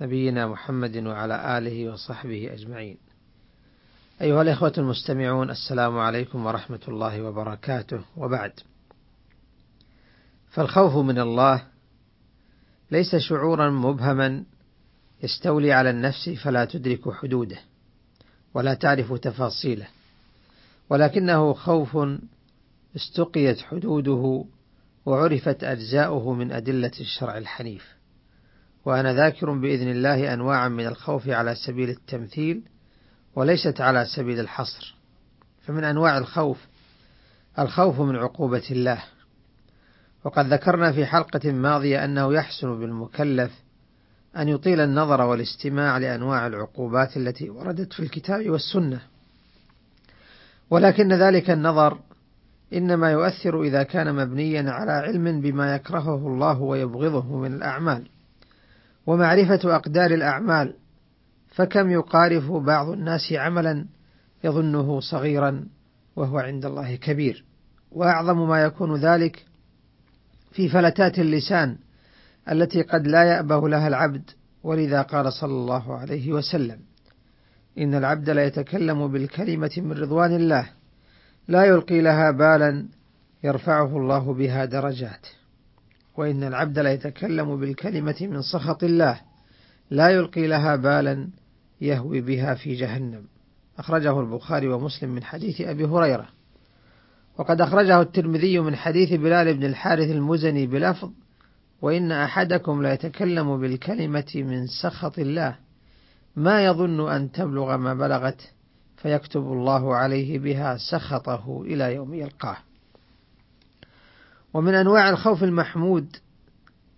نبينا محمد وعلى آله وصحبه أجمعين. أيها الإخوة المستمعون السلام عليكم ورحمة الله وبركاته وبعد. فالخوف من الله ليس شعورا مبهما يستولي على النفس فلا تدرك حدوده ولا تعرف تفاصيله ولكنه خوف استقيت حدوده وعرفت أجزاؤه من أدلة الشرع الحنيف وأنا ذاكر بإذن الله أنواعا من الخوف على سبيل التمثيل وليست على سبيل الحصر. فمن أنواع الخوف الخوف من عقوبة الله. وقد ذكرنا في حلقة ماضية أنه يحسن بالمكلف أن يطيل النظر والاستماع لأنواع العقوبات التي وردت في الكتاب والسنة. ولكن ذلك النظر إنما يؤثر إذا كان مبنيا على علم بما يكرهه الله ويبغضه من الأعمال. ومعرفة أقدار الأعمال فكم يقارف بعض الناس عملا يظنه صغيرا وهو عند الله كبير. وأعظم ما يكون ذلك في فلتات اللسان التي قد لا يأبه لها العبد ولذا قال صلى الله عليه وسلم إن العبد لا يتكلم بالكلمة من رضوان الله لا يلقي لها بالا يرفعه الله بها درجات. وإن العبد لا يتكلم بالكلمة من سخط الله لا يلقي لها بالا يهوي بها في جهنم. أخرجه البخاري ومسلم من حديث أبي هريرة. وقد أخرجه الترمذي من حديث بلال بن الحارث المزني بلفظ وإن أحدكم لا يتكلم بالكلمة من سخط الله ما يظن أن تبلغ ما بلغت فيكتب الله عليه بها سخطه إلى يوم يلقاه. ومن أنواع الخوف المحمود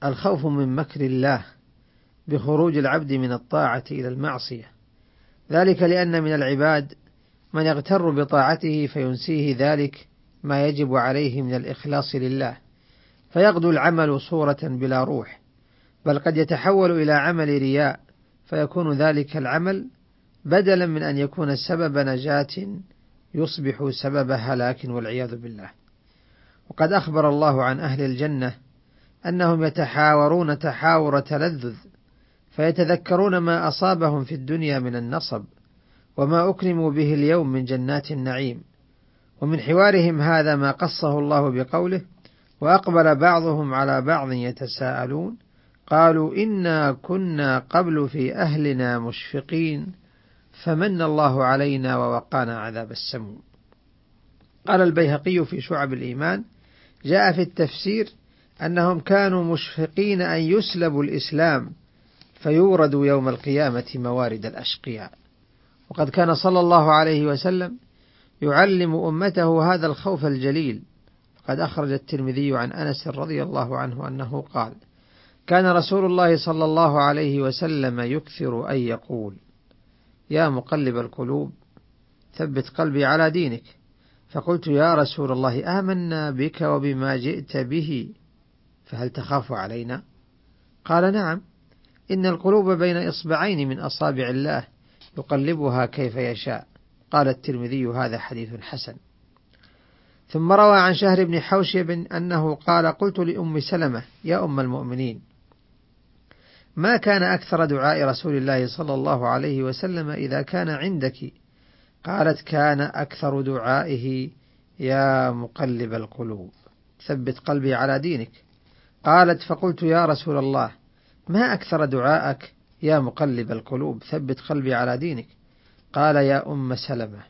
الخوف من مكر الله بخروج العبد من الطاعة إلى المعصية. ذلك لأن من العباد من يغتر بطاعته فينسيه ذلك ما يجب عليه من الإخلاص لله. فيغدو العمل صورة بلا روح بل قد يتحول إلى عمل رياء فيكون ذلك العمل بدلا من أن يكون سبب نجاة يصبح سبب هلاك والعياذ بالله. وقد أخبر الله عن أهل الجنة أنهم يتحاورون تحاور تلذذ فيتذكرون ما أصابهم في الدنيا من النصب وما أكرموا به اليوم من جنات النعيم. ومن حوارهم هذا ما قصه الله بقوله وأقبل بعضهم على بعض يتساءلون قالوا إنا كنا قبل في أهلنا مشفقين فمن الله علينا ووقانا عذاب السموم. قال البيهقي في شعب الإيمان جاء في التفسير أنهم كانوا مشفقين أن يسلبوا الإسلام فيورد يوم القيامة موارد الأشقياء. وقد كان صلى الله عليه وسلم يعلم أمته هذا الخوف الجليل. قد أخرج الترمذي عن أنس رضي الله عنه أنه قال كان رسول الله صلى الله عليه وسلم يكثر أن يقول يا مقلب القلوب ثبت قلبي على دينك فقلت يا رسول الله آمنا بك وبما جئت به فهل تخاف علينا؟ قال نعم. إن القلوب بين إصبعين من أصابع الله يقلبها كيف يشاء. قال الترمذي هذا حديث حسن. ثم روى عن شهر بن حوشب أنه قال قلت لأم سلمة يا أم المؤمنين ما كان أكثر دعاء رسول الله صلى الله عليه وسلم إذا كان عندك؟ قالت كان أكثر دعائه يا مقلب القلوب. ثبت قلبي على دينك. قالت فقلت يا رسول الله ما أكثر دعاءك يا مقلب القلوب؟ ثبت قلبي على دينك. قال يا أم سلمة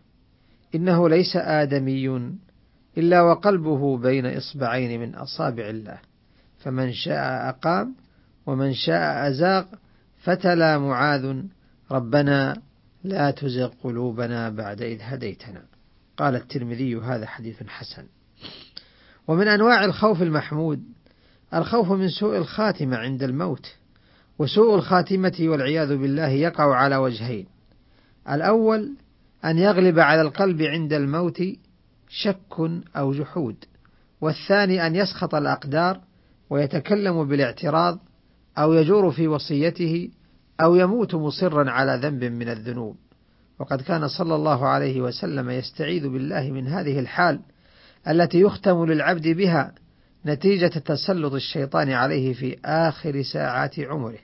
إنه ليس آدمي إلا وقلبه بين إصبعين من أصابع الله. فمن شاء أقام ومن شاء أزاغ فتلا معاذ ربنا لا تزغ قلوبنا بعد إذ هديتنا. قال الترمذي هذا حديث حسن. ومن أنواع الخوف المحمود الخوف من سوء الخاتمة عند الموت وسوء الخاتمة والعياذ بالله يقع على وجهين. الأول أن يغلب على القلب عند الموت شك أو جحود. والثاني أن يسخط الأقدار ويتكلم بالاعتراض أو يجور في وصيته أو يموت مصرا على ذنب من الذنوب. وقد كان صلى الله عليه وسلم يستعيذ بالله من هذه الحال التي يختم للعبد بها نتيجة تسلط الشيطان عليه في آخر ساعات عمره.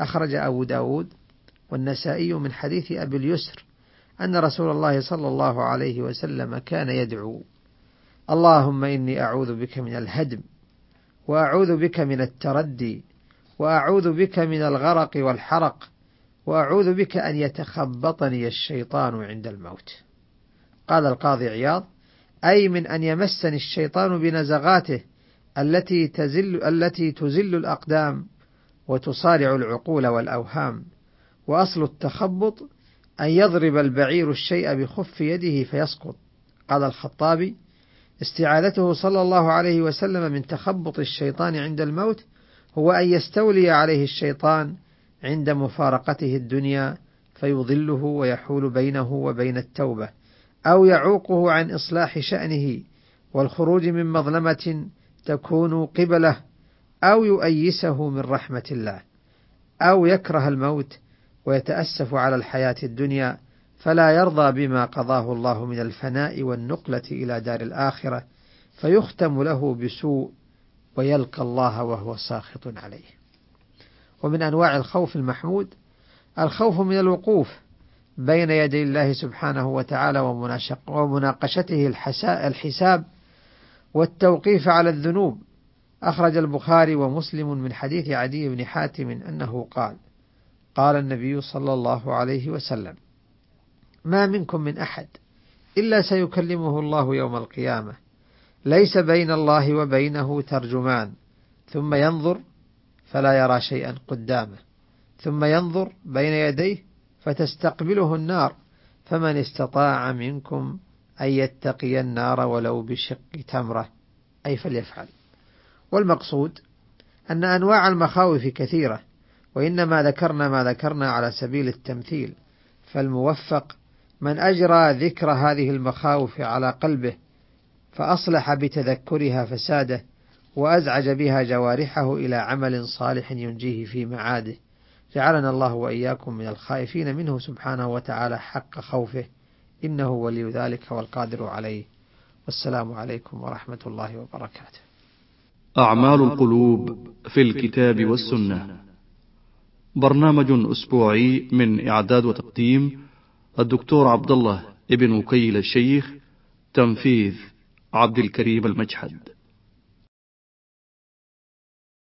أخرج أبو داود والنسائي من حديث أبي اليسر أن رسول الله صلى الله عليه وسلم كان يدعو اللهم إني أعوذ بك من الهدم وأعوذ بك من التردي وأعوذ بك من الغرق والحرق وأعوذ بك أن يتخبطني الشيطان عند الموت. قال القاضي عياض أي من أن يمسني الشيطان بنزغاته التي تزل التي تزل الأقدام وتصارع العقول والأوهام وأصل التخبط أن يضرب البعير الشيء بخف يده فيسقط. قال الخطابي استعاذته صلى الله عليه وسلم من تخبط الشيطان عند الموت هو أن يستولي عليه الشيطان عند مفارقته الدنيا فيضله ويحول بينه وبين التوبة أو يعوقه عن إصلاح شأنه والخروج من مظلمة تكون قبله أو يؤيسه من رحمة الله أو يكره الموت ويتأسف على الحياة الدنيا فلا يرضى بما قضاه الله من الفناء والنقلة إلى دار الآخرة فيختم له بسوء ويلقى الله وهو ساخط عليه. ومن أنواع الخوف المحمود الخوف من الوقوف بين يدي الله سبحانه وتعالى ومناقشته الحساب والتوقيف على الذنوب. أخرج البخاري ومسلم من حديث عدي بن حاتم أنه قال قال النبي صلى الله عليه وسلم ما منكم من أحد إلا سيكلمه الله يوم القيامة ليس بين الله وبينه ترجمان. ثم ينظر فلا يرى شيئا قدامه. ثم ينظر بين يديه فتستقبله النار. فمن استطاع منكم أن يتقي النار ولو بشق تمرة. أي فليفعل. والمقصود أن أنواع المخاوف كثيرة وإنما ذكرنا ما ذكرنا على سبيل التمثيل. فالموفق من أجرى ذكر هذه المخاوف على قلبه فأصلح بتذكرها فساده وأزعج بها جوارحه إلى عمل صالح ينجيه في معاده. جعلنا الله وإياكم من الخائفين منه سبحانه وتعالى حق خوفه إنه ولي ذلك والقادر عليه. والسلام عليكم ورحمة الله وبركاته. أعمال القلوب في الكتاب والسنة. برنامج أسبوعي من إعداد وتقديم الدكتور عبد الله ابن وكيل الشيخ تنفيذ عبد الكريم المجحد.